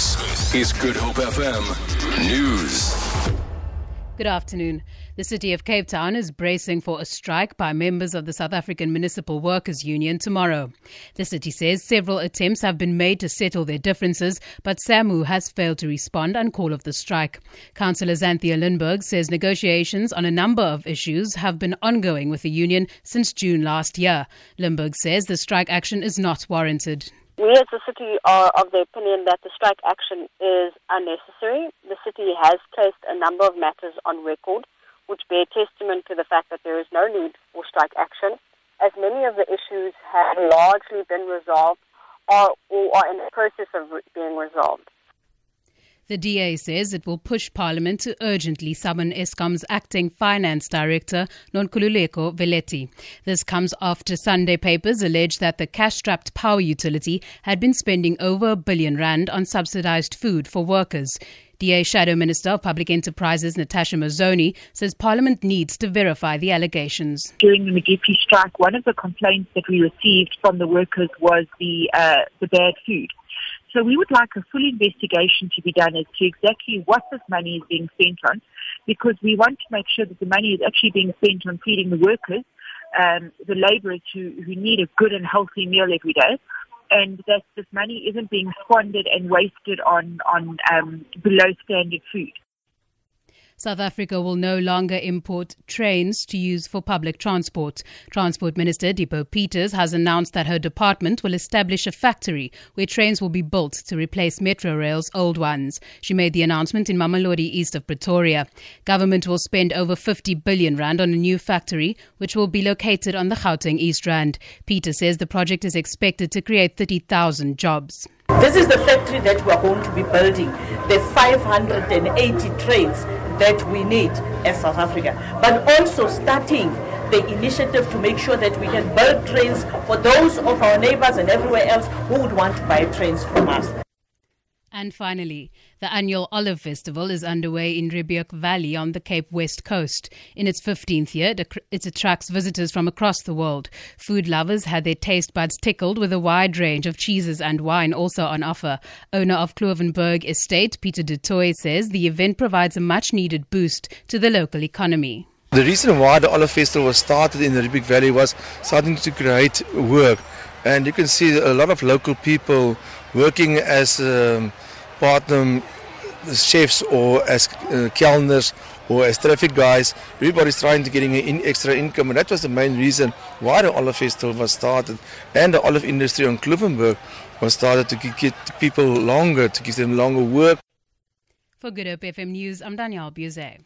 This is Good Hope FM News. Good afternoon. The city of Cape Town is bracing for a strike by members of the South African Municipal Workers Union tomorrow. The city says several attempts have been made to settle their differences, but SAMWU has failed to respond and call off the strike. Councillor Xanthea Limberg says negotiations on a number of issues have been ongoing with the union since June last year. Limberg says the strike action is not warranted. We as a city are of the opinion that the strike action is unnecessary. The city has placed a number of matters on record which bear testament to the fact that there is no need for strike action, as many of the issues have largely been resolved or, or are in the process of being resolved. The DA says it will push Parliament to urgently summon Eskom's acting finance director, Nonkululeko Veleti. This comes after Sunday papers allege that the cash-strapped power utility had been spending over a billion rand on subsidized food for workers. DA Shadow Minister of Public Enterprises Natasha Mazzone says Parliament needs to verify the allegations. During the Medupi strike, one of the complaints that we received from the workers was the uh, the bad food. So we would like a full investigation to be done as to exactly what this money is being spent on, because we want to make sure that the money is actually being spent on feeding the workers, um, the labourers who, who need a good and healthy meal every day, and that this money isn't being squandered and wasted on, on um, below standard food. South Africa will no longer import trains to use for public transport. Transport Minister Dipuo Peters has announced that her department will establish a factory where trains will be built to replace Metro Rail's old ones. She made the announcement in Mamelodi, east of Pretoria. Government will spend over 50 billion rand on a new factory, which will be located on the Gauteng East Rand. Peter says the project is expected to create 30,000 jobs. This is the factory that we are going to be building, the 580 trains that we need as South Africa, but also starting the initiative to make sure that we can build trains for those of our neighbors and everywhere else who would want to buy trains from us. And finally, the annual Olive Festival is underway in Riebeek Valley on the Cape West Coast. In its 15th year, it attracts visitors from across the world. Food lovers had their taste buds tickled with a wide range of cheeses and wine also on offer. Owner of Kloovenburg Estate, Peter Du Toit, says the event provides a much needed boost to the local economy. The reason why the Olive Festival was started in the Riebeek Valley was starting to create work. And you can see a lot of local people working as um, part-time chefs or as uh, kelners or as traffic guys. Everybody's trying to getting in extra income, and that was the main reason why the Olive Festival was started, and the olive industry on Kloovenburg was started to get people longer, to give them longer work. For Good Hope FM News, I'm Danielle Buzet.